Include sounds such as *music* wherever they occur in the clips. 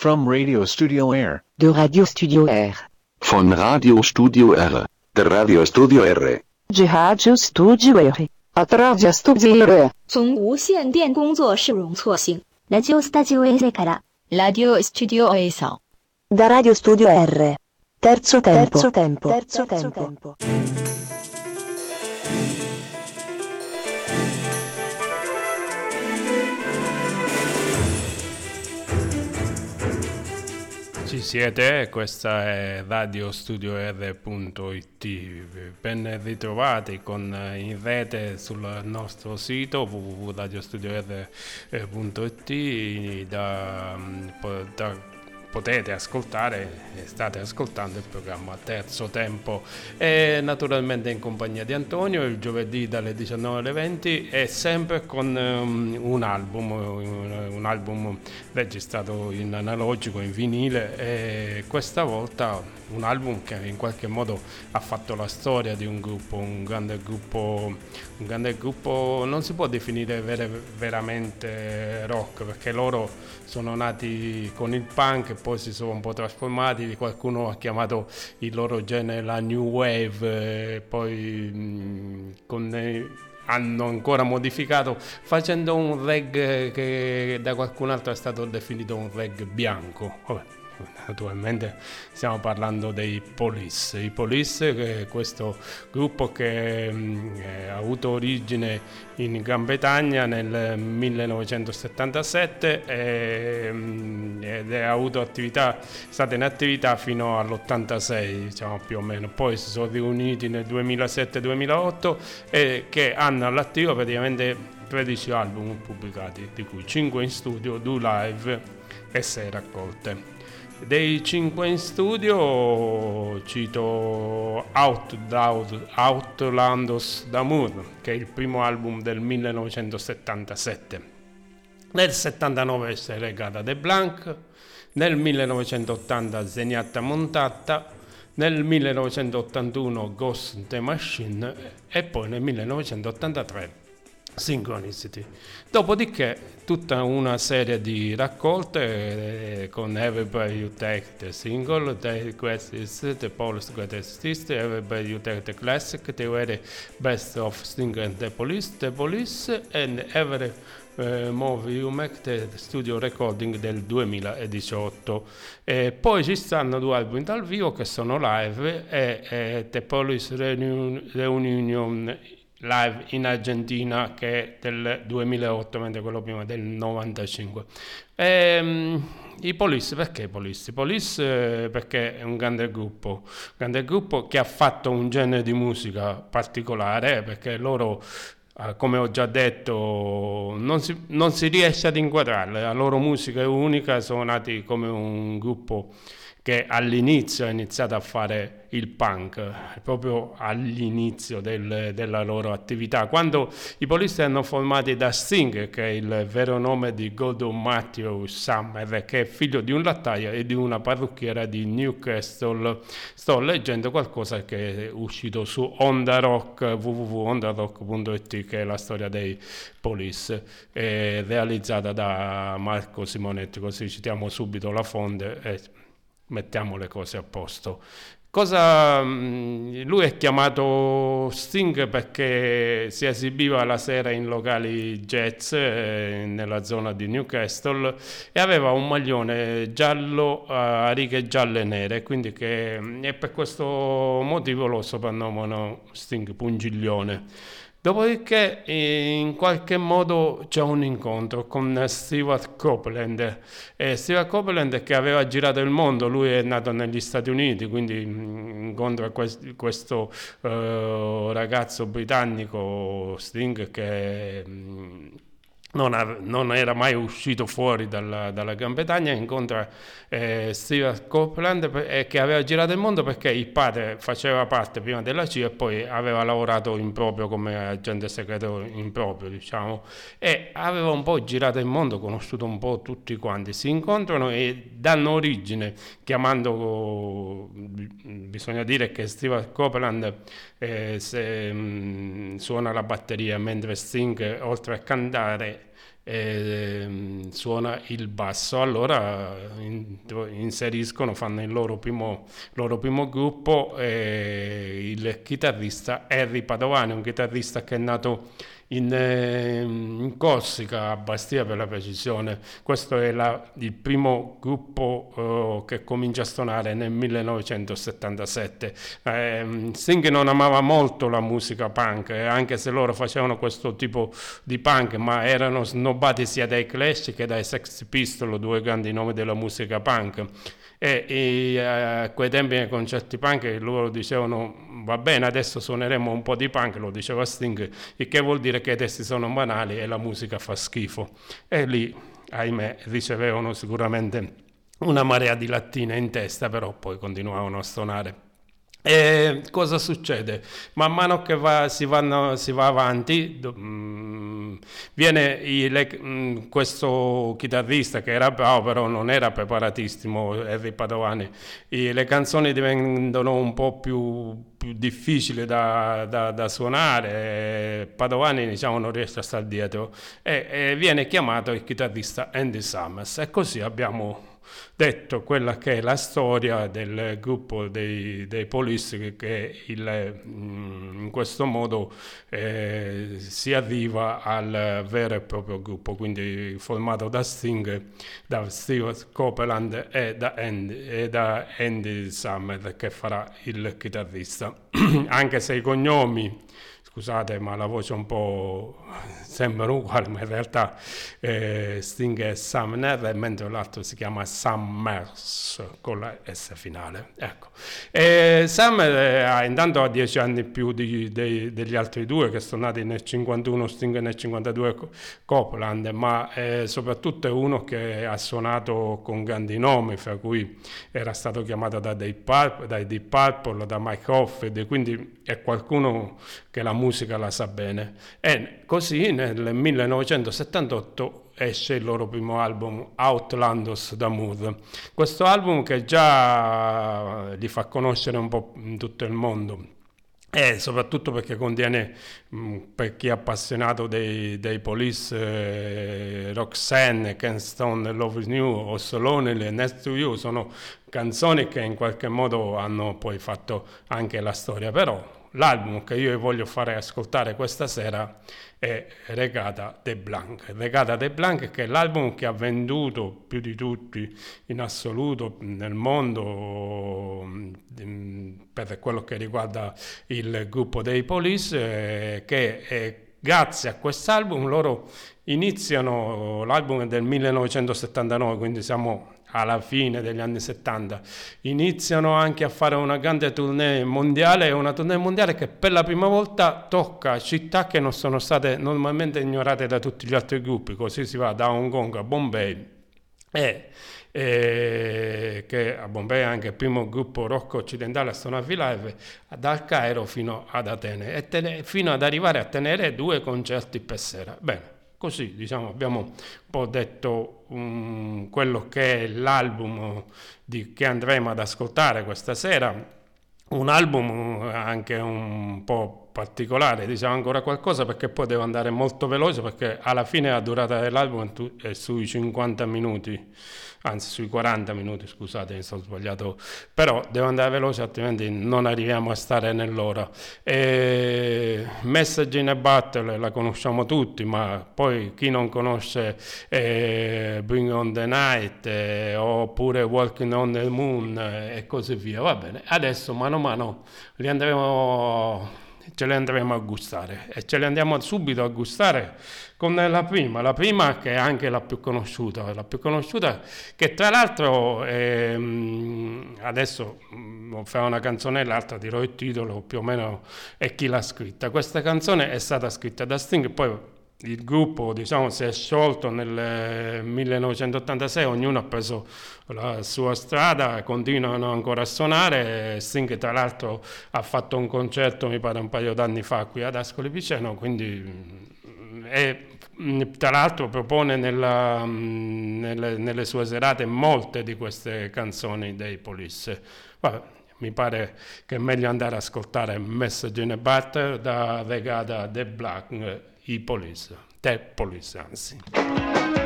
From Radio Studio Air. De Radio Studio R. Von Radio Studio R. De Radio Studio R. De Radio Studio R. At Radio Studio R. 从无线电工作室容错性。ラジオスタジオ S から。ラディオスタジオ S。 Da Radio Studio R. Terzo tempo. Terzo tempo. Terzo tempo. Ci siete, questa è radiostudio.r.it, ben ritrovati con, in rete sul nostro sito www.radiostudio.r.it da, da potete ascoltare e state ascoltando il programma Terzo Tempo. E naturalmente in compagnia di Antonio il giovedì dalle 19 alle 20 e sempre con um, un album un, album registrato in analogico in vinile e questa volta un album che in qualche modo ha fatto la storia di un gruppo un grande gruppo un grande gruppo non si può definire ver- veramente rock perché loro sono nati con il punk poi si sono un po' trasformati, qualcuno ha chiamato il loro genere la new wave, e poi mh, con, eh, hanno ancora modificato facendo un reggae che da qualcun altro è stato definito un reggae bianco. Vabbè naturalmente stiamo parlando dei Police. I Police, che è questo gruppo che mh, ha avuto origine in Gran Bretagna nel 1977 e, mh, ed ha avuto attività, è stata in attività fino all'86, diciamo più o meno. Poi si sono riuniti nel 2007-2008 e che hanno all'attivo praticamente 13 album pubblicati, di cui 5 in studio, 2 live e 6 raccolte. Dei 5 in studio cito Out, Out, Outlandos d'Amour, che è il primo album del 1977. Nel 79 si è legata The Blanc, nel 1980 Zeniatta Montata, nel 1981 Ghost the Machine e poi nel 1983 Synchronicity. Dopodiché tutta una serie di raccolte eh, con Everybody You Take the Single, The Greatest, The Police Greatest Hits, Everybody You Take the Classic, The Very Best of Sting and The Police, The Police and Every eh, Movie You Make the Studio Recording del 2018. E poi ci stanno due album dal vivo che sono live e, e The Police Reunion live in Argentina che è del 2008 mentre quello prima del 95 ehm, i Police perché i Police? Police eh, perché è un grande gruppo. Un grande gruppo che ha fatto un genere di musica particolare perché loro eh, come ho già detto non si, non si riesce ad inquadrarla la loro musica è unica sono nati come un gruppo che all'inizio ha iniziato a fare il punk, proprio all'inizio del, della loro attività, quando i polisti erano formati da Sting, che è il vero nome di Gordon Matthew Summer, che è figlio di un lattaio e di una parrucchiera di Newcastle. Sto leggendo qualcosa che è uscito su Onda Rock, www.ondarock.it, che è la storia dei police, realizzata da Marco Simonetti, così citiamo subito la fonte. Mettiamo le cose a posto. Cosa, lui è chiamato Sting perché si esibiva la sera in locali jazz eh, nella zona di Newcastle e aveva un maglione giallo a righe gialle nere, quindi che, e per questo motivo lo soprannomano Sting Pungiglione. Dopodiché in qualche modo c'è un incontro con Stewart Copeland. E Stewart Copeland che aveva girato il mondo, lui è nato negli Stati Uniti, quindi incontra quest- questo uh, ragazzo britannico Sting che... Non, ha, non, era mai uscito fuori dalla, dalla Gran Bretagna, incontra eh, Steve Copeland eh, che aveva girato il mondo perché il padre faceva parte prima della CIA e poi aveva lavorato in proprio come agente segreto in proprio, diciamo, e aveva un po' girato il mondo, conosciuto un po' tutti quanti, si incontrano e danno origine, chiamando, bisogna dire che Steve Copeland eh, se, mh, suona la batteria mentre Sting oltre a cantare eh, suona il basso. Allora in, inseriscono, fanno il loro primo, loro primo gruppo e il chitarrista Harry Padovani, un chitarrista che è nato in, ehm, in, Corsica, a Bastia per la precisione. Questo è la, il primo gruppo uh, che comincia a suonare nel 1977. Eh, Sting non amava molto la musica punk, eh, anche se loro facevano questo tipo di punk, ma erano snobbati sia dai Clash che dai Sex Pistols, due grandi nomi della musica punk e, e a quei tempi nei concerti punk loro dicevano va bene adesso suoneremo un po' di punk lo diceva Sting il che vuol dire che i testi sono banali e la musica fa schifo. E lì ahimè ricevevano sicuramente una marea di lattine in testa però poi continuavano a suonare e cosa succede? Man mano che va, si, vanno, si, va avanti, mm, viene il, mm, questo chitarrista che era bravo, però non era preparatissimo, Harry Padovani, e le canzoni diventano un po' più, più difficili da, da, da, suonare, Padovani diciamo, non riesce a stare dietro, e, e viene chiamato il chitarrista Andy Summers, e così abbiamo detto quella che è la storia del gruppo dei, dei Police che il, mm, in questo modo eh, si arriva al vero e proprio gruppo, quindi formato da Sting, da Steve Copeland e da Andy, e da Andy Summer che farà il chitarrista. *clears throat* Anche se i cognomi scusate ma la voce un po' sembra uguale ma in realtà eh, Sting è Sumner mentre l'altro si chiama Summers con la S finale ecco. e Summer eh, ha intanto ha dieci anni più di, di, degli altri due che sono nati nel 51 Sting nel 52 Copeland ma eh, soprattutto è uno che ha suonato con grandi nomi fra cui era stato chiamato da Deep Purple, dai Deep Purple da Mike Hofford quindi è qualcuno che la musica la sa bene. E così nel 1978 esce il loro primo album Outlandos da Mood. Questo album che già li fa conoscere un po' in tutto il mondo. E soprattutto perché contiene, mh, per chi è appassionato dei, dei Police, eh, Roxanne, Ken Stone, Love is New, o Solonely e Next to You, sono canzoni che in qualche modo hanno poi fatto anche la storia, però l'album che io voglio fare ascoltare questa sera è Regata de Blanc. Regata de Blanc che è l'album che ha venduto più di tutti in assoluto nel mondo per quello che riguarda il gruppo dei Police, eh, che è grazie a quest'album loro iniziano l'album del 1979, quindi siamo alla fine degli anni 70, iniziano anche a fare una grande tournée mondiale, una tournée mondiale che per la prima volta tocca città che non sono state normalmente ignorate da tutti gli altri gruppi, così si va da Hong Kong a Bombay e, e che a Bombay è anche il primo gruppo rock occidentale a suonare live, dal Cairo fino ad Atene, e tene, fino ad arrivare a tenere due concerti per sera. Bene, Così diciamo, abbiamo un po' detto um, quello che è l'album di, che andremo ad ascoltare questa sera, un album anche un po' particolare, diciamo ancora qualcosa perché poi devo andare molto veloce perché alla fine la durata dell'album è sui 50 minuti anzi sui 40 minuti, scusate, mi sono sbagliato, però devo andare veloce altrimenti non arriviamo a stare nell'ora. E Message in a Battle la conosciamo tutti, ma poi chi non conosce eh, Bring on the Night eh, oppure Walking on the Moon eh, e così via, va bene. Adesso mano a mano li andremo ce le andremo a gustare e ce le andiamo subito a gustare con la prima, la prima che è anche la più conosciuta, la più conosciuta che tra l'altro ehm, adesso mh, fa una canzone e l'altra dirò il titolo più o meno e chi l'ha scritta. Questa canzone è stata scritta da Sting, poi il gruppo diciamo, si è sciolto nel 1986, ognuno ha preso la sua strada, continuano ancora a suonare, Sting tra l'altro ha fatto un concerto mi pare un paio d'anni fa qui ad Ascoli Piceno, quindi e tra l'altro propone nella, nelle, nelle, sue serate molte di queste canzoni dei Police. Vabbè, mi pare che è meglio andare ad ascoltare Message in a Butter da Vegada The Black i police, te police anzi.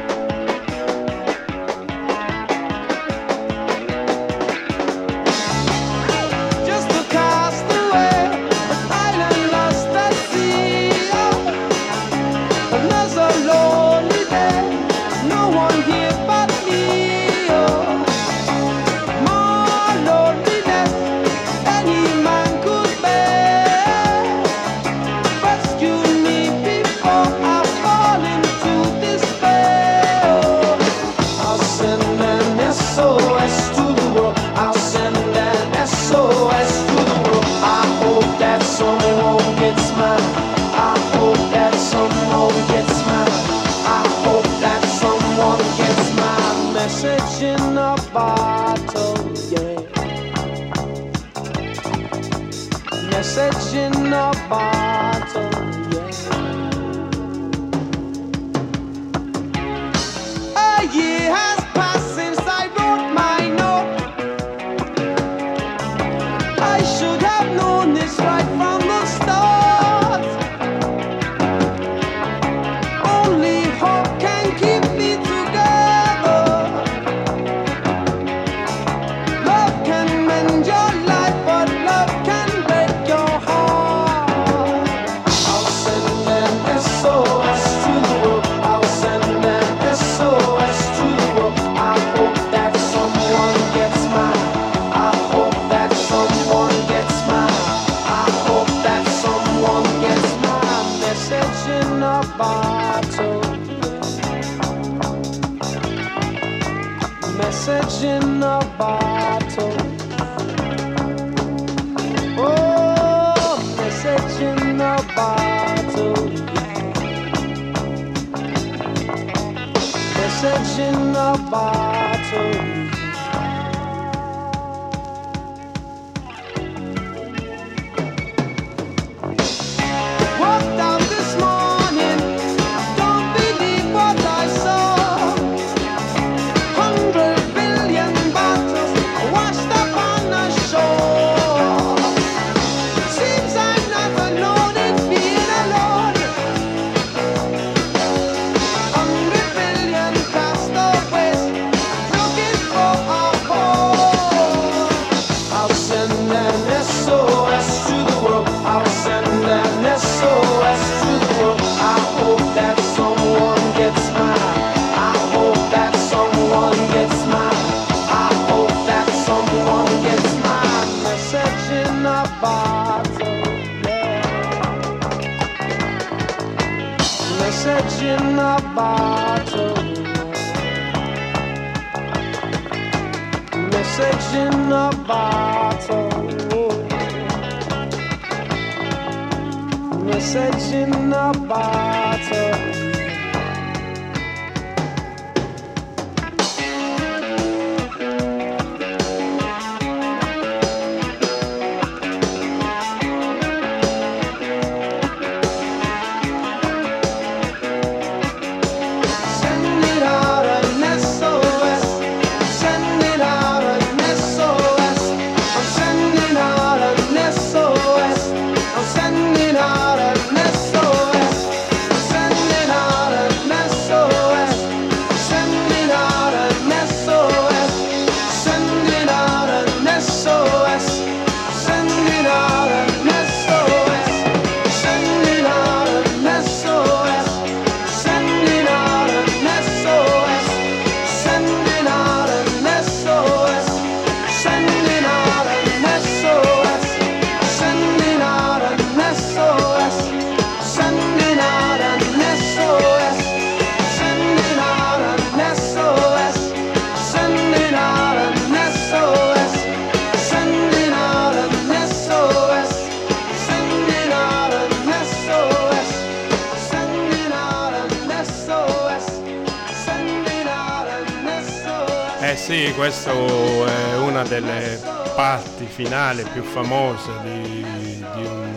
questa è una delle parti finali più famose di, di, un,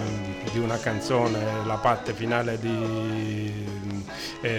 di una canzone, la parte finale di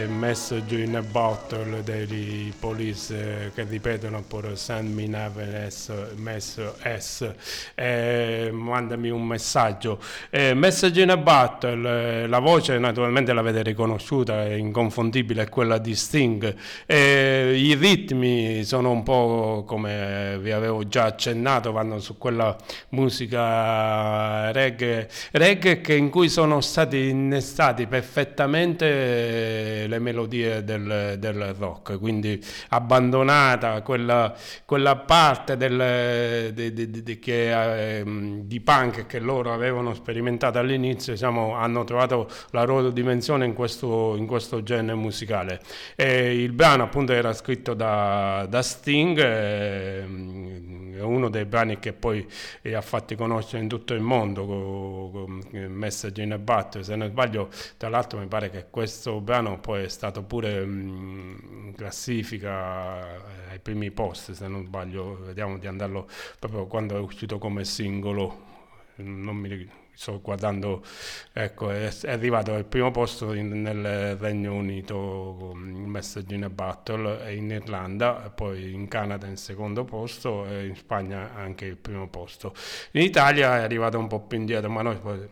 Message in a Bottle dei Police eh, che ripetono pure Send me happiness, mess S, eh, mandami un messaggio. Eh, Message in a Bottle, eh, la voce naturalmente l'avete riconosciuta, è inconfondibile, è quella di Sting. Eh, I ritmi sono un po' come vi avevo già accennato, vanno su quella musica reggae, reggae che in cui sono stati innestati perfettamente eh, le melodie del, del rock, quindi abbandonata quella, quella parte del, di, di, di, che, eh, di punk che loro avevano sperimentato all'inizio, diciamo, hanno trovato la loro dimensione in questo, in questo genere musicale. E il brano appunto era scritto da, da Sting, eh, è uno dei brani che poi eh, ha fatti conoscere in tutto il mondo con, con Message in a Battle, se non sbaglio tra l'altro mi pare che questo brano poi è stato pure mh, in classifica eh, ai primi posti se non sbaglio, vediamo di andarlo proprio quando è uscito come singolo, non mi sto guardando, ecco, è, arrivato al primo posto in, nel Regno Unito con Message in a Battle in Irlanda, poi in Canada in secondo posto e in Spagna anche il primo posto. In Italia è arrivato un po' più indietro, ma noi poi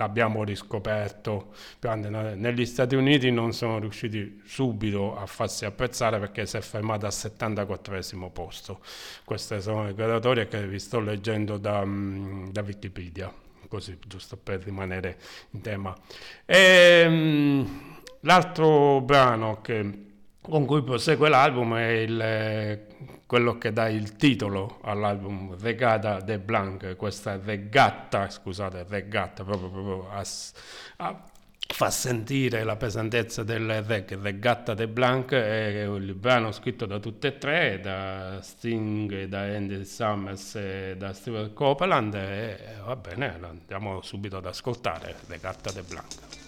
l'abbiamo riscoperto. Negli Stati Uniti non sono riusciti subito a farsi apprezzare perché si è fermato al 74 posto. Queste sono le graduatorie che vi sto leggendo da, da Wikipedia così giusto per rimanere in tema. E, um, l'altro brano che, con cui prosegue l'album è il, quello che dà il titolo all'album Regata de Blanc, questa regatta, scusate, regatta proprio, proprio a, a fa sentire la pesantezza del reggae. Regatta de Blanc è il brano scritto da tutte e tre, da Sting, da Andy Summers e da Steve Copeland e va bene, andiamo subito ad ascoltare Regatta de Blanc.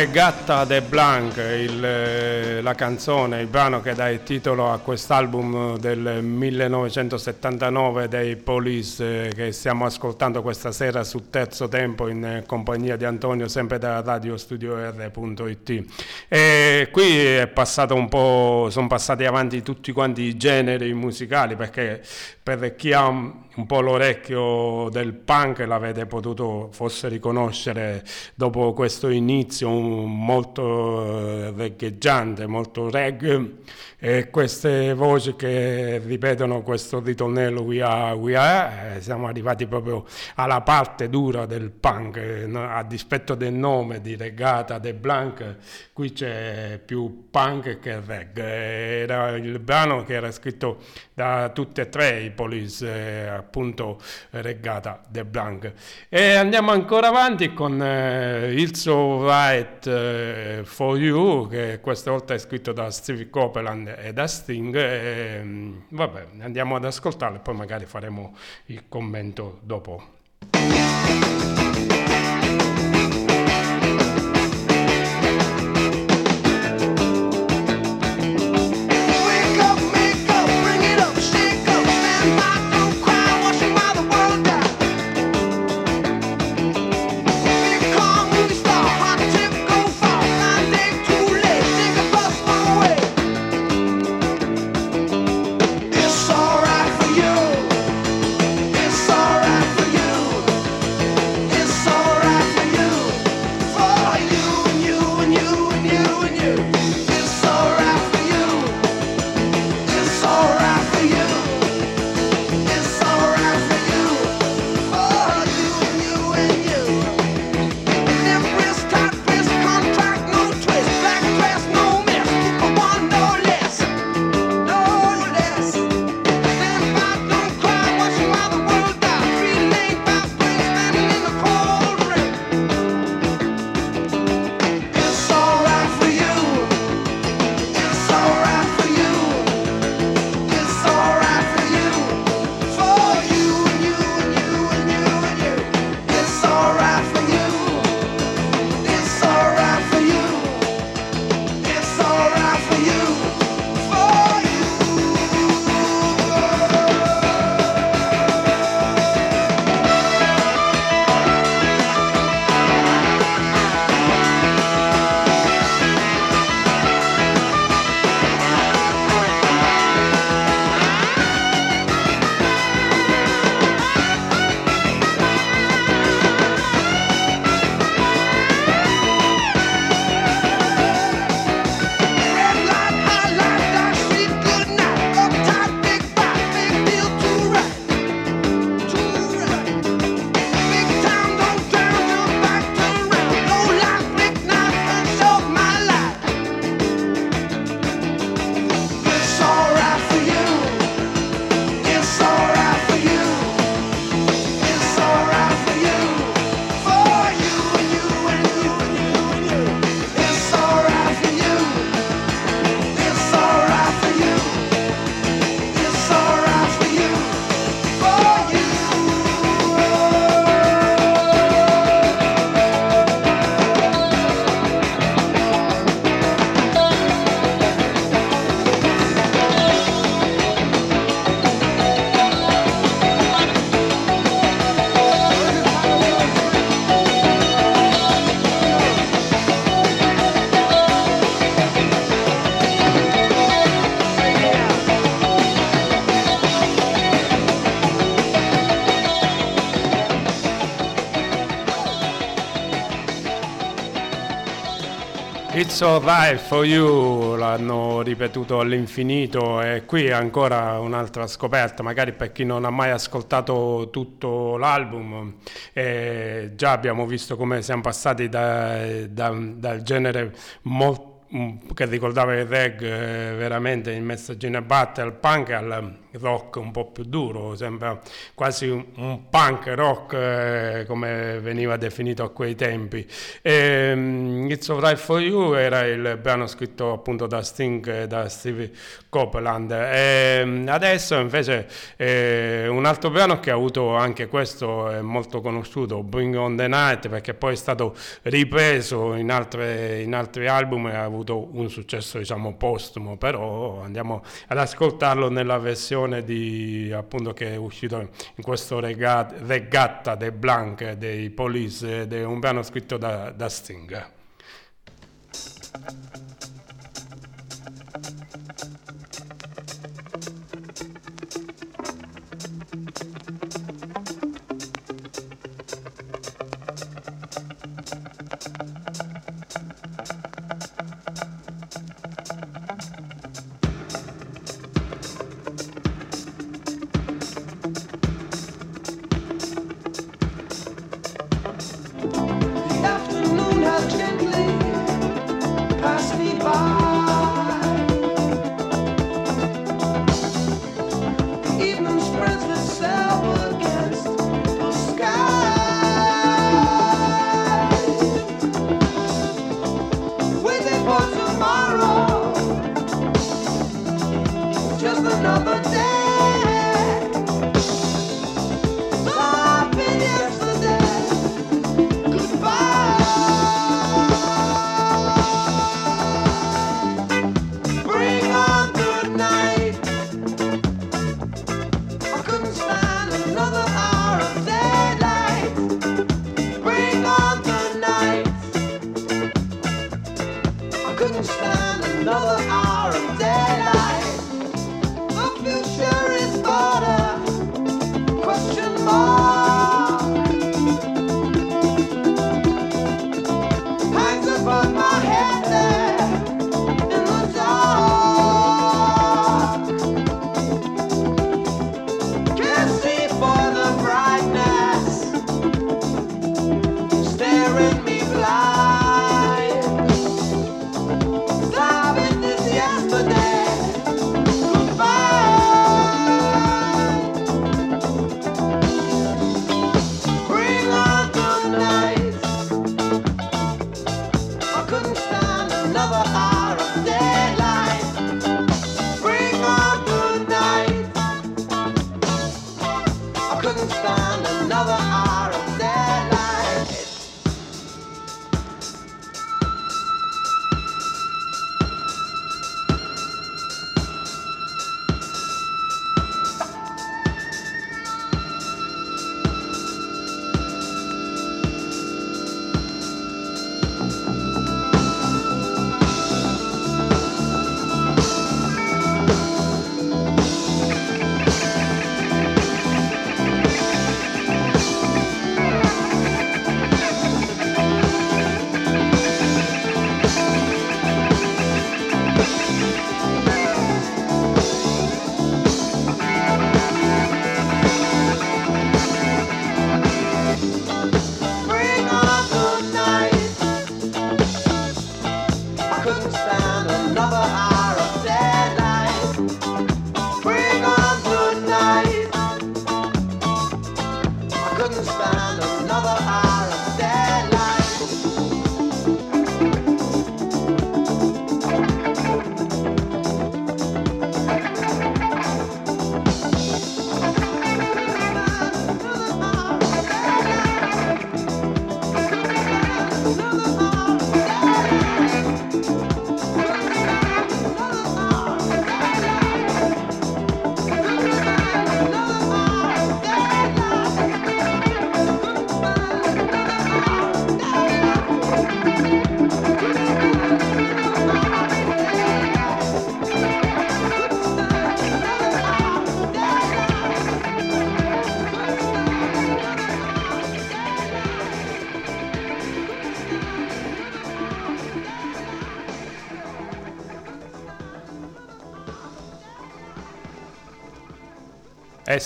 Regatta de Blanc, il, eh, la canzone, il brano che dà il titolo a quest'album del 1979 dei Police eh, che stiamo ascoltando questa sera su Terzo Tempo in eh, compagnia di Antonio, sempre da radiostudio.r.it. E qui è passato un po', sono passati avanti tutti quanti i generi musicali perché per chi ha un po' l'orecchio del punk l'avete potuto forse riconoscere dopo questo inizio molto eh, regheggiante, molto reggae. E queste voci che ripetono questo ritornello We Are, We Are, eh, siamo arrivati proprio alla parte dura del punk, eh, a dispetto del nome di Regata de Blanc, qui c'è più punk che reggae, era il brano che era scritto da tutte e tre i Police, appunto Regata de Blanc. E andiamo ancora avanti con eh, It's Alright eh, For You, che questa volta è scritto da Stevie Copeland e da Sting. E, mm, vabbè, andiamo ad ascoltarlo e poi magari faremo il commento dopo. It's alright for you, l'hanno ripetuto all'infinito e qui ancora un'altra scoperta, magari per chi non ha mai ascoltato tutto l'album, eh, già abbiamo visto come siamo passati da- da- dal genere molto che ricordava il reggae eh, veramente il messaggino battle punk al, rock un po' più duro, sembra quasi un, un punk rock eh, come veniva definito a quei tempi. E, um, It's Alright For You era il brano scritto appunto da Sting e da Stevie Copeland. E, um, adesso invece eh, un altro brano che ha avuto anche questo è molto conosciuto, Bring On The Night, perché poi è stato ripreso in, altre, in altri album e ha avuto un successo diciamo postumo, però andiamo ad ascoltarlo nella versione di, appunto, che è uscito in questo regatta, regatta dei Blanc dei Police ed un brano scritto da, da Sting.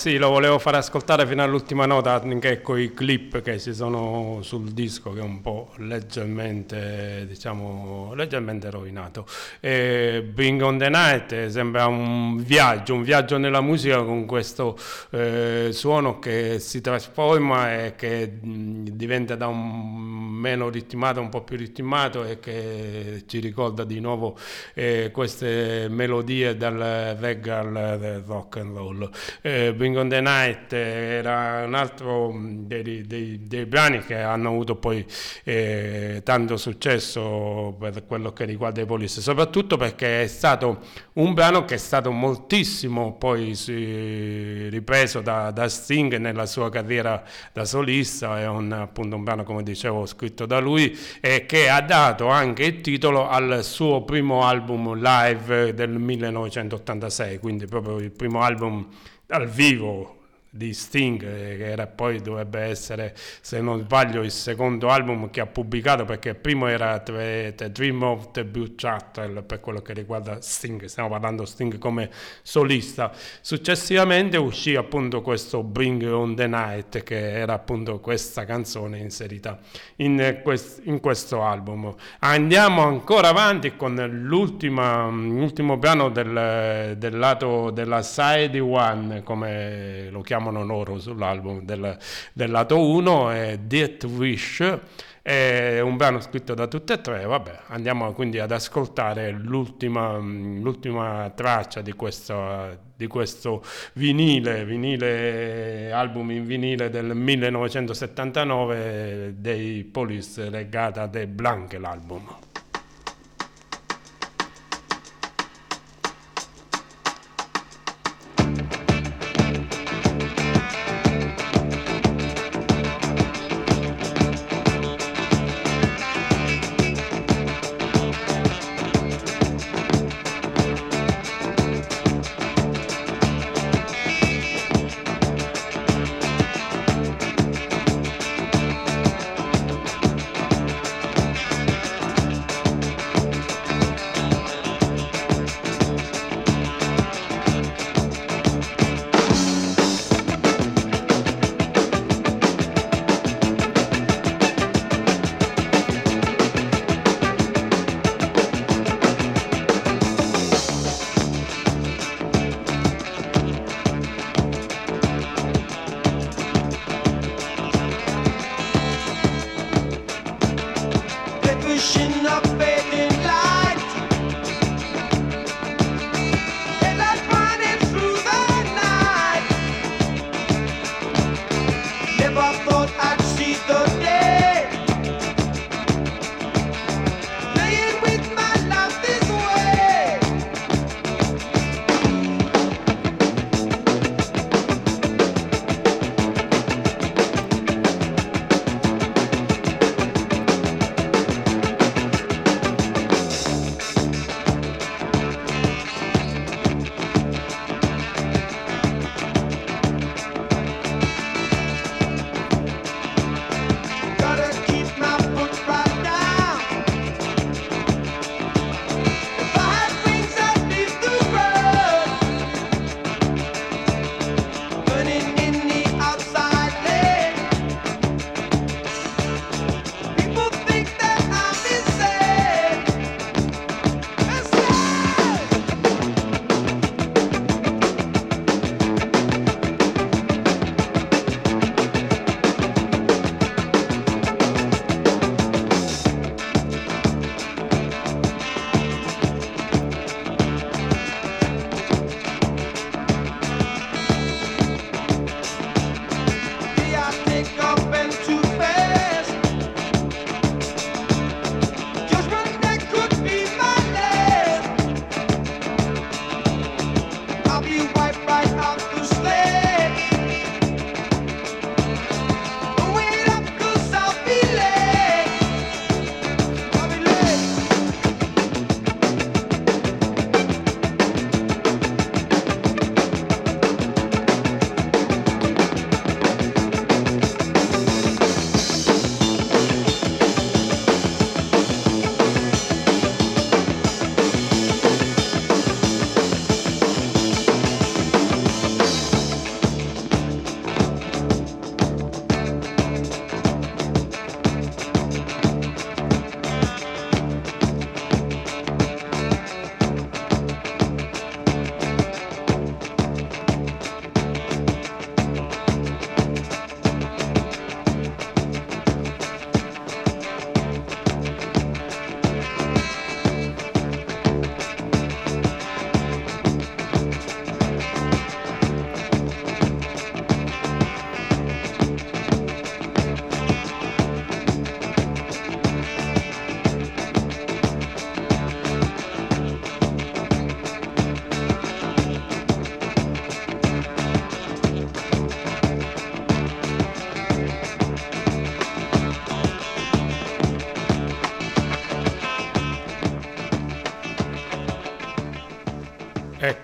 Sì, lo volevo fare ascoltare fino all'ultima nota anche con i clip che ci sono sul disco che è un po' leggermente, diciamo, leggermente rovinato. E Bring on the Night sembra un viaggio, un viaggio nella musica con questo eh, suono che si trasforma e che mh, diventa da un meno ritmato un po' più ritmato e che ci ricorda di nuovo eh, queste melodie dal reggae al rock and roll. Eh, Bring on the Night era un altro dei, dei, dei brani che hanno avuto poi eh, tanto successo per quello che riguarda i Police, soprattutto perché è stato un brano che è stato moltissimo poi ripreso da, da, Sting nella sua carriera da solista, è un, appunto un brano come dicevo scritto da lui e che ha dato anche il titolo al suo primo album live del 1986, quindi proprio il primo album dal vivo di Sting, che era poi dovrebbe essere, se non sbaglio, il secondo album che ha pubblicato, perché il primo era The, the Dream of the Blue Chattel per quello che riguarda Sting, stiamo parlando Sting come solista. Successivamente uscì appunto questo Bring on the Night, che era appunto questa canzone inserita in, quest, in questo album. Andiamo ancora avanti con l'ultimo brano del, del lato della Side One, come lo chiamano chiamano loro sull'album del, del lato 1 è Death Wish è un brano scritto da tutte e tre vabbè andiamo quindi ad ascoltare l'ultima, l'ultima traccia di questo, di questo vinile, vinile album in vinile del 1979 dei Police legata a The Blank l'album pushing up.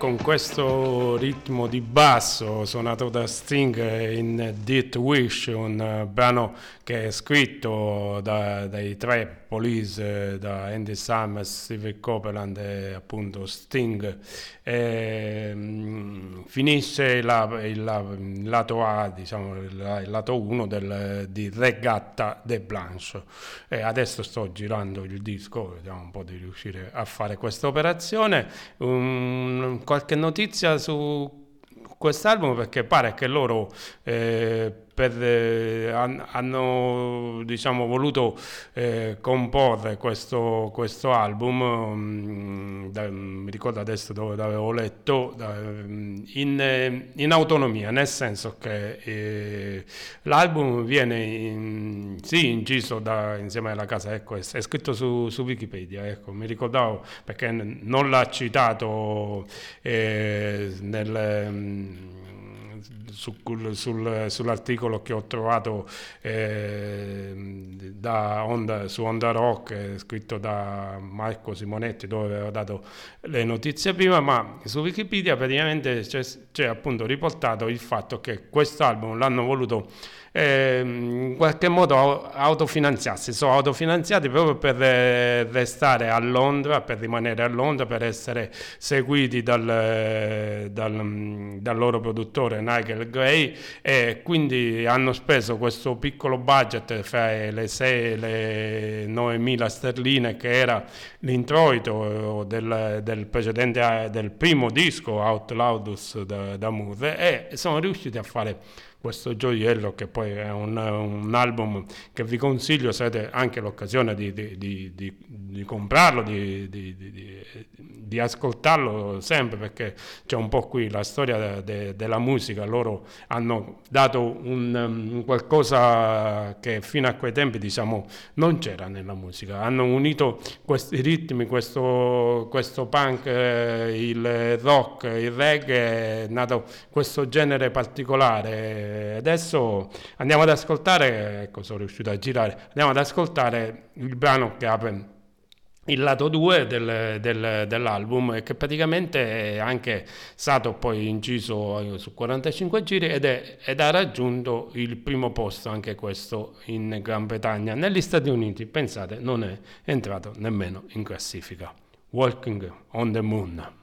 Con questo ritmo di basso suonato da Sting in Death Wish, un eh, brano che è scritto da- dai tre Police, eh, da Andy Summers, Steve Copeland e appunto Sting, e, mm, finisce la- il, la- il lato A, diciamo il, il lato 1 del, di Regatta de Blanche. E adesso sto girando il disco, vediamo un po' di riuscire a fare questa operazione. Un- qualche notizia su quest'album perché pare che loro eh, per, eh, han- hanno diciamo, voluto eh, comporre questo, questo album, mm, da- mi ricordo adesso dove l'avevo letto, da- in, eh, in autonomia, nel senso che eh, l'album viene in- sì, inciso da- insieme alla casa, ecco, è, è scritto su, su Wikipedia, ecco, mi ricordavo perché non l'ha citato eh, nel... mm, su- sul- sull'articolo che ho trovato eh, da Onda- su Onda Rock eh, scritto da Marco Simonetti dove aveva dato le notizie prima ma su Wikipedia praticamente c'è, c'è appunto riportato il fatto che quest'album l'hanno voluto ehm, in qualche modo au- autofinanziarsi, sono autofinanziati proprio per eh, restare a Londra, per rimanere a Londra, per essere seguiti dal, eh, dal, dal loro produttore Nigel Gray e quindi hanno speso questo piccolo budget fra le 6 e le 9 mila sterline che era l'introito del, del precedente eh, del primo disco Out Loudus da, da Moore e sono riusciti a fare questo gioiello che poi è un, un album che vi consiglio se avete anche l'occasione di, di- di- di- comprarlo, di, ascoltarlo sempre perché c'è un po' qui la storia de- della musica, loro hanno dato un, um, qualcosa che fino a quei tempi diciamo non c'era nella musica, hanno unito questi ritmi, questo, questo punk, eh, il rock, il reggae, è nato questo genere particolare. Adesso andiamo ad ascoltare, ecco sono riuscito a girare, andiamo ad ascoltare il brano che apre il lato 2 del- del- dell'album che praticamente è anche stato poi inciso su 45 giri ed, è- ed ha raggiunto il primo posto anche questo in Gran Bretagna. Negli Stati Uniti, pensate, non è entrato nemmeno in classifica. Walking on the Moon.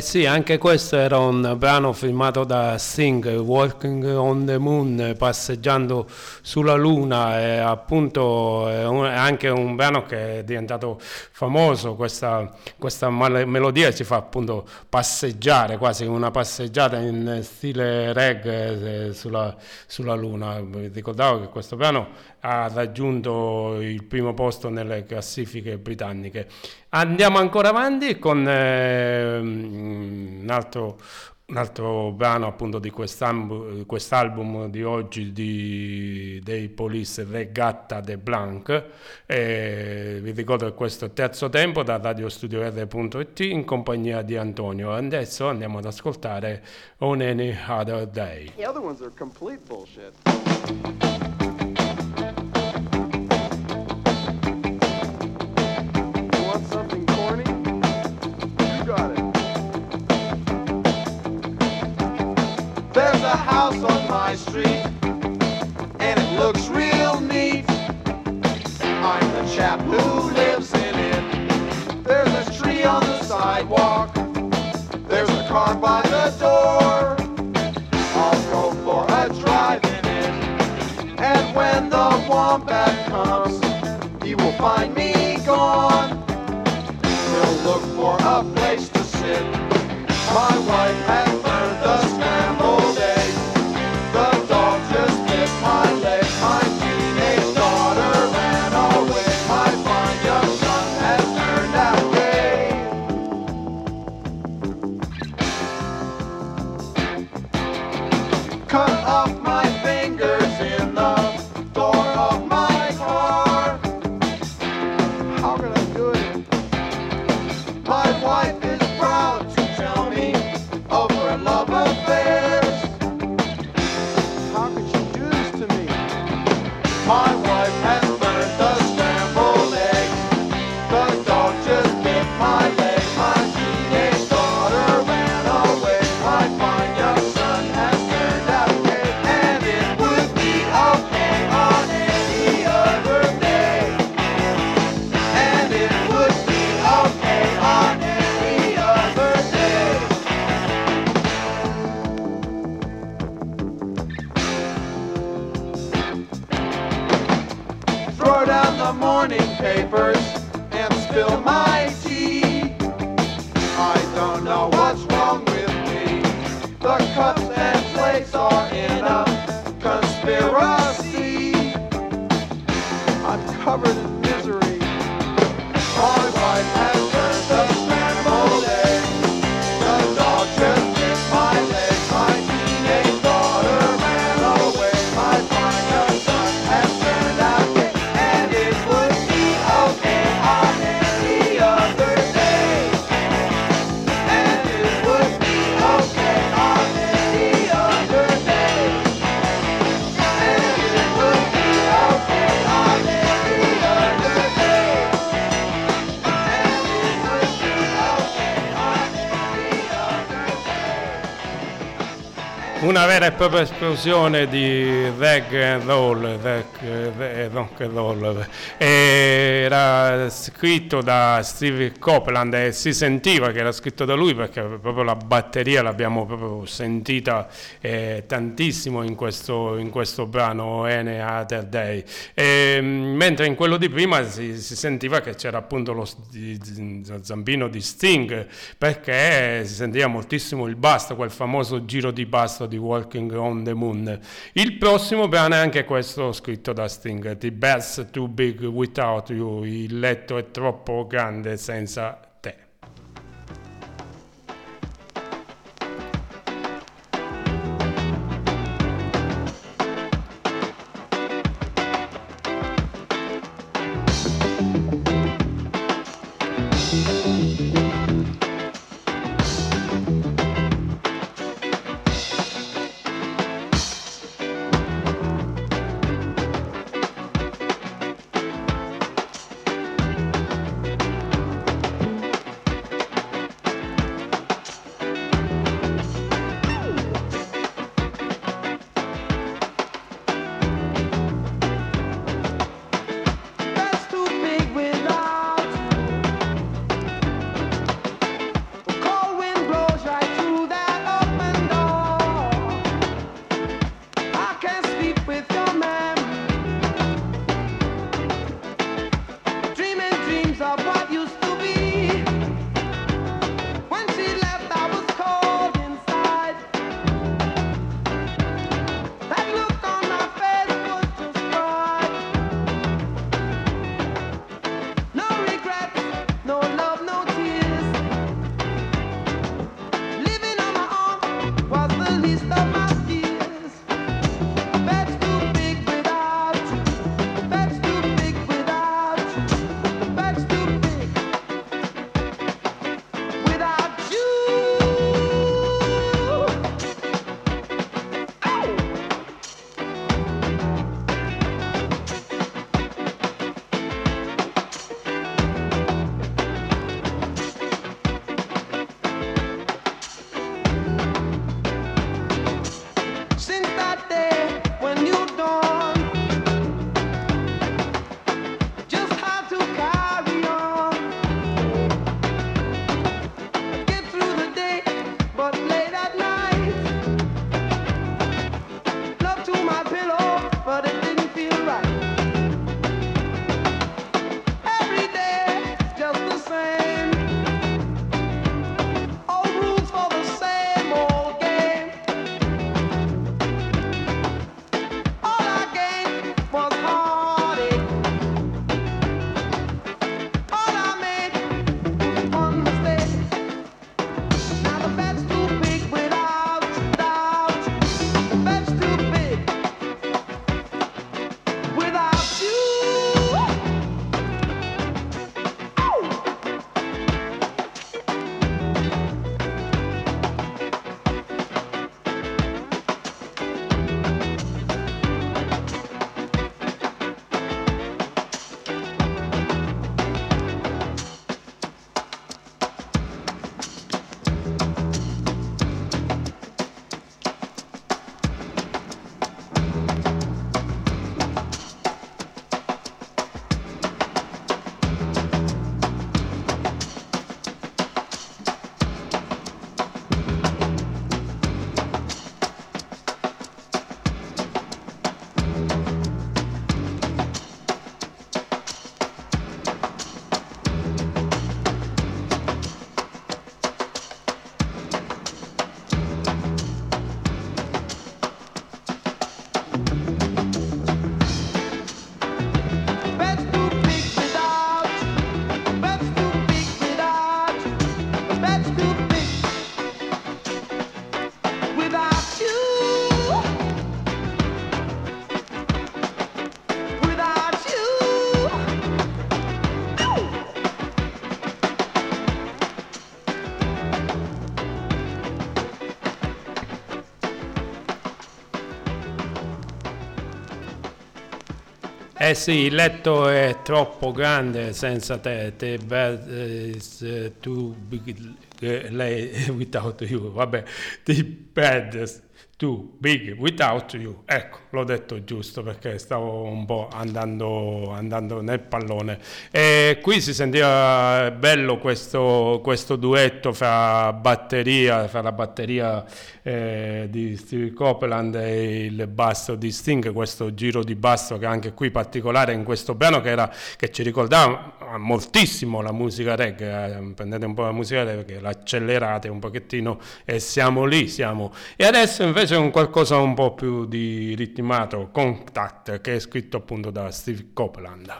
Eh sì, anche questo era un brano firmato da Sting, Walking on the Moon, passeggiando sulla luna, e appunto è, un- è anche un brano che è diventato famoso, questa, questa melodia ci fa appunto passeggiare, quasi una passeggiata in stile reggae eh, sulla, sulla luna. Ricordavo che questo brano ha raggiunto il primo posto nelle classifiche britanniche. Andiamo ancora avanti con ehm, un, altro, un altro brano appunto di quest'album, di oggi di, dei Police Regatta de Blanc. E vi ricordo che questo è terzo tempo da radiostudio.it in compagnia di Antonio. Adesso andiamo ad ascoltare On Any Other Day. The other ones are complete bullshit. There's a house on my street, and it looks real neat. I'm the chap who lives in it. There's a tree on the sidewalk. There's a car by the door. I'll go for a drive in it. And when the wombat comes, he will find me Una vera e propria esplosione di reggae and roll, reggae, re- rock and roll. Era scritto da Steve Copeland e si sentiva che era scritto da lui perché proprio la batteria l'abbiamo proprio sentita eh, tantissimo in questo, in questo brano Any Other Day. E, mm, mentre in quello di prima si, si sentiva che c'era appunto lo, lo zampino di Sting perché si sentiva moltissimo il basto, quel famoso giro di basto di Walking on the Moon. Il prossimo brano è anche questo scritto da Sting, The Bed's Too Big Without You, il letto è troppo grande senza Eh sì, il letto è troppo grande senza te. The bed is too big without you. Vabbè, the bed is too big without you. Ecco, l'ho detto giusto perché stavo un po' andando, andando nel pallone. E qui si sentiva bello questo, questo duetto fra batteria, fra la batteria eh, di Steve Copeland e il basso di Sting, questo giro di basso che anche qui particolare in questo brano che, era, che ci ricordava moltissimo la musica reggae, eh, prendete un po' la musica reggae, l'accelerate un pochettino e siamo lì, siamo. E adesso invece un qualcosa un po' più di ritmato, Contact, che è scritto appunto da Steve Copeland.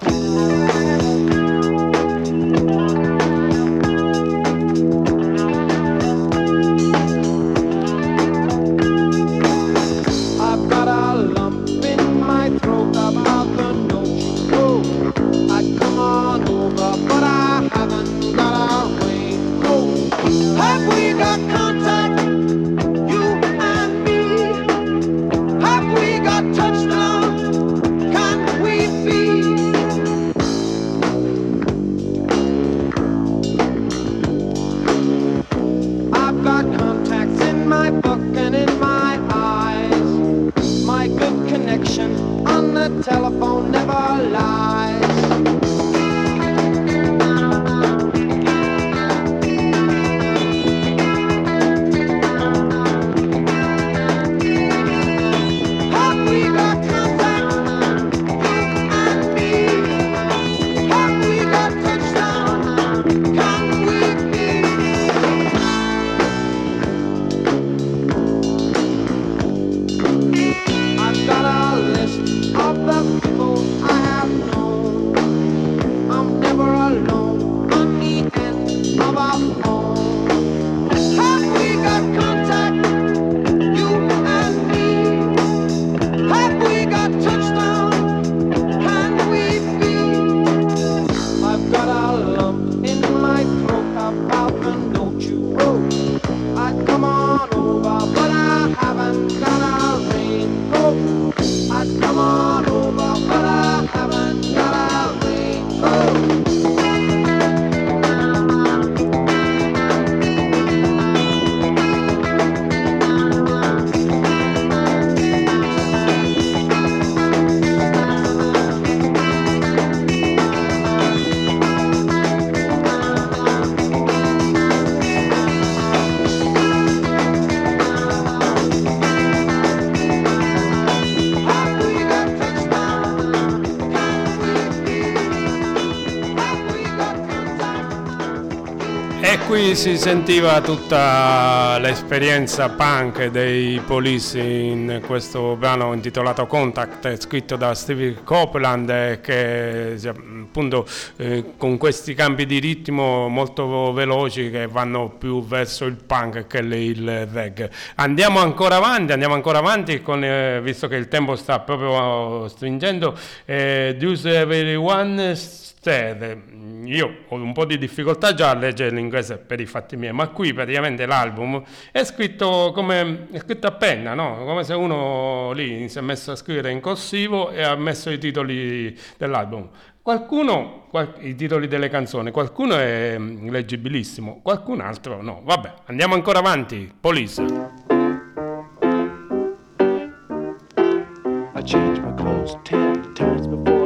Qui si sentiva tutta l'esperienza punk dei Police in questo brano intitolato Contact, scritto da Stevie Copeland, eh, che si- appunto eh, con questi cambi di ritmo molto veloci che vanno più verso il punk che il reggae. Andiamo ancora avanti, andiamo ancora avanti, con, eh, visto che il tempo sta proprio stringendo, eh, Does Everyone Stare. Io ho un po' di difficoltà già a leggere l'inglese per i fatti miei, ma qui praticamente l'album è scritto come è scritto a penna, no? Come se uno lì si è messo a scrivere in corsivo e ha messo i titoli dell'album. Qualcuno, qual- i titoli delle canzoni, qualcuno è mm, leggibilissimo, qualcun altro no. Vabbè, andiamo ancora avanti. Police. I change my clothes ten times before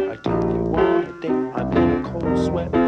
sweat,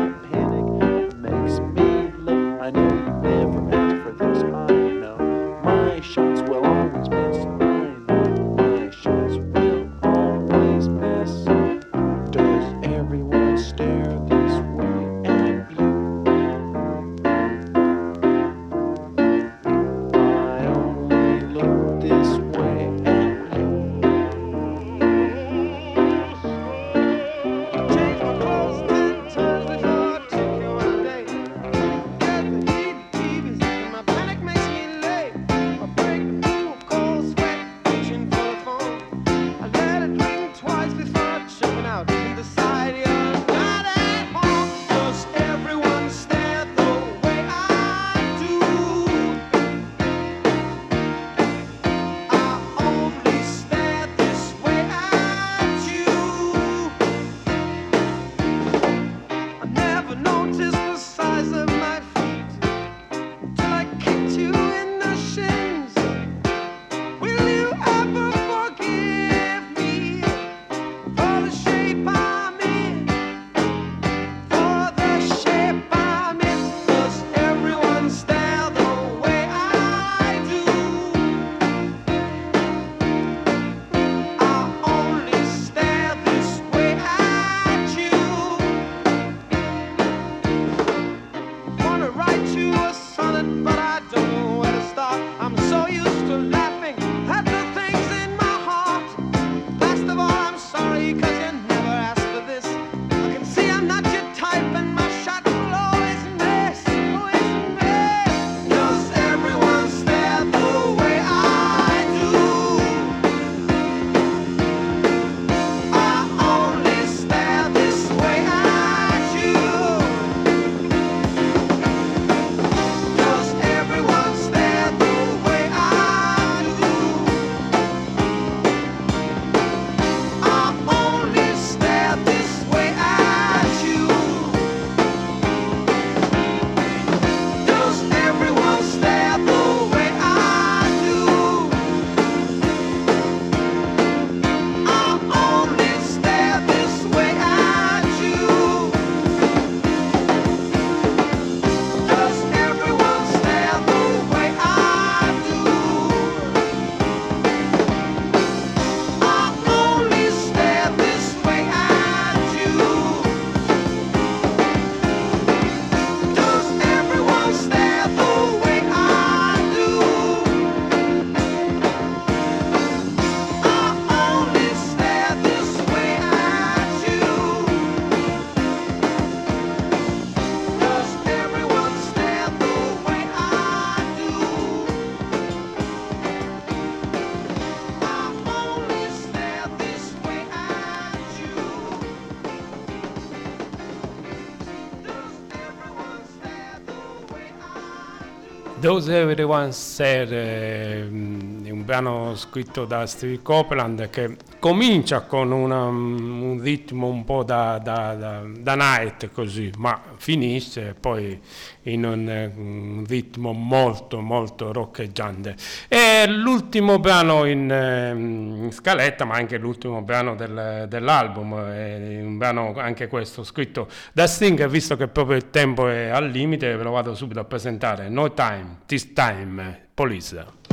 Those Everyone Said eh, è un brano scritto da Steve Copeland che comincia con una- un ritmo un po' da, da, da, da night così, ma finisce poi in un, un ritmo molto molto roccheggiante. È l'ultimo brano in, eh, in scaletta, ma anche l'ultimo brano del- dell'album, è un brano anche questo scritto da Sting, e visto che proprio il tempo è al limite, ve lo vado subito a presentare. No Time, This Time, Police.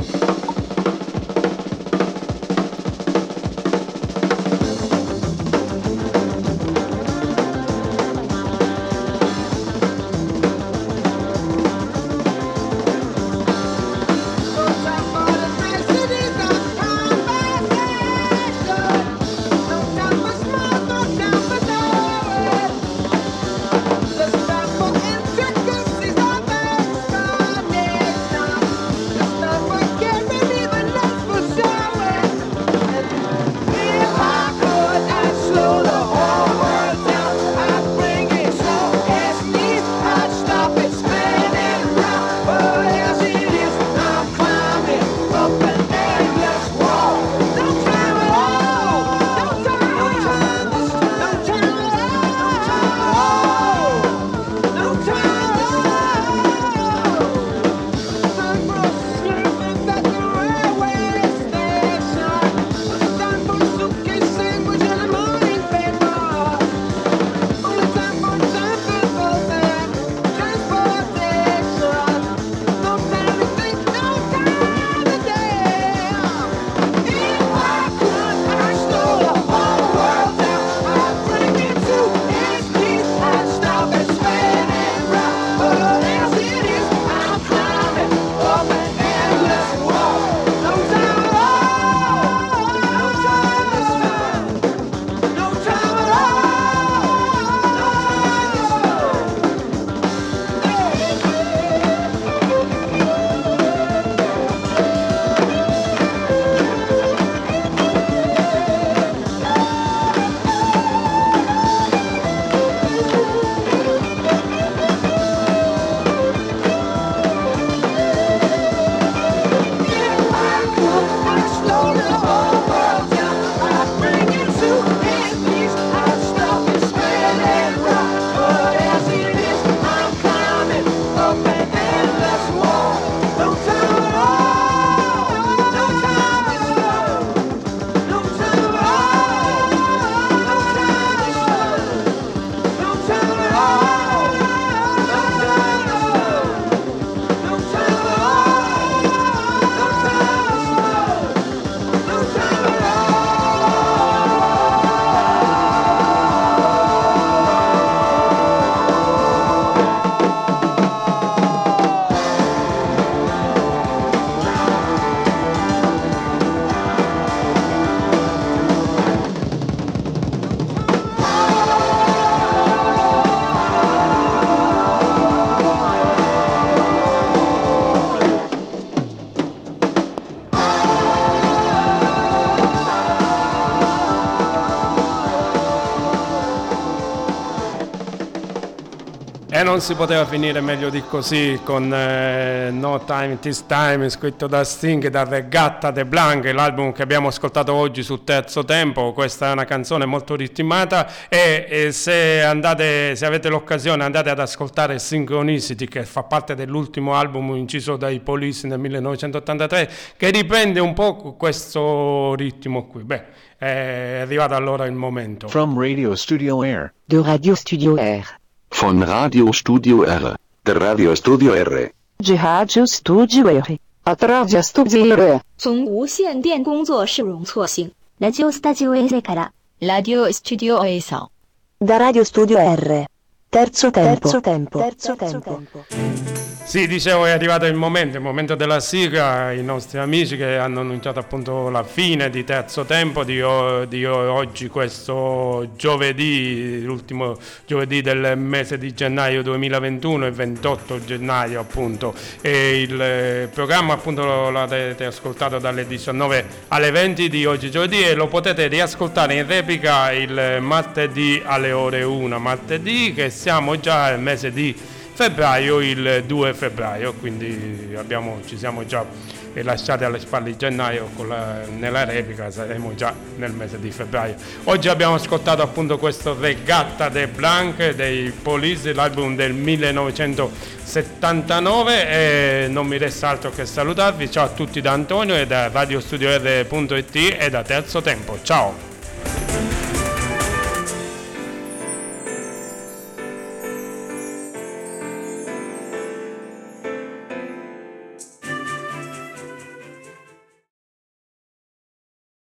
Non si poteva finire meglio di così con eh, No Time This Time scritto da Sting da Regatta de Blanc, l'album che abbiamo ascoltato oggi sul terzo tempo. Questa è una canzone molto ritmata e, e se, andate, se avete l'occasione andate ad ascoltare Synchronicity che fa parte dell'ultimo album inciso dai Police nel 1983 che riprende un po' questo ritmo qui. Beh, è arrivato allora il momento. From Radio Studio Air. De Radio Studio R. Von Radio Studio R. Der Radio Studio R. De Radio Studio R. A Radio Studio R. 从无线电工作室容错性。ラジオスタジオ S から、ラディオスタジオ S。 Da Radio Studio R. Terzo tempo. Terzo tempo. Terzo tempo. Sì, dicevo, è arrivato il momento, il momento della sigla, i nostri amici che hanno annunciato appunto la fine di terzo tempo di, di oggi, questo giovedì, l'ultimo giovedì del mese di gennaio 2021, il 28 gennaio appunto, e il eh, programma appunto lo, lo avete ascoltato dalle 19 alle 20 di oggi giovedì e lo potete riascoltare in replica il martedì alle ore 1, martedì che siamo già al mese di febbraio il 2 febbraio, quindi abbiamo, ci siamo già lasciati alle spalle di gennaio la- nella replica, saremo già nel mese di febbraio. Oggi abbiamo ascoltato appunto questo Regatta de Blanc dei Police, l'album del 1979 e non mi resta altro che salutarvi. Ciao a tutti da Antonio e da radiostudio.it e da Terzo Tempo. Ciao!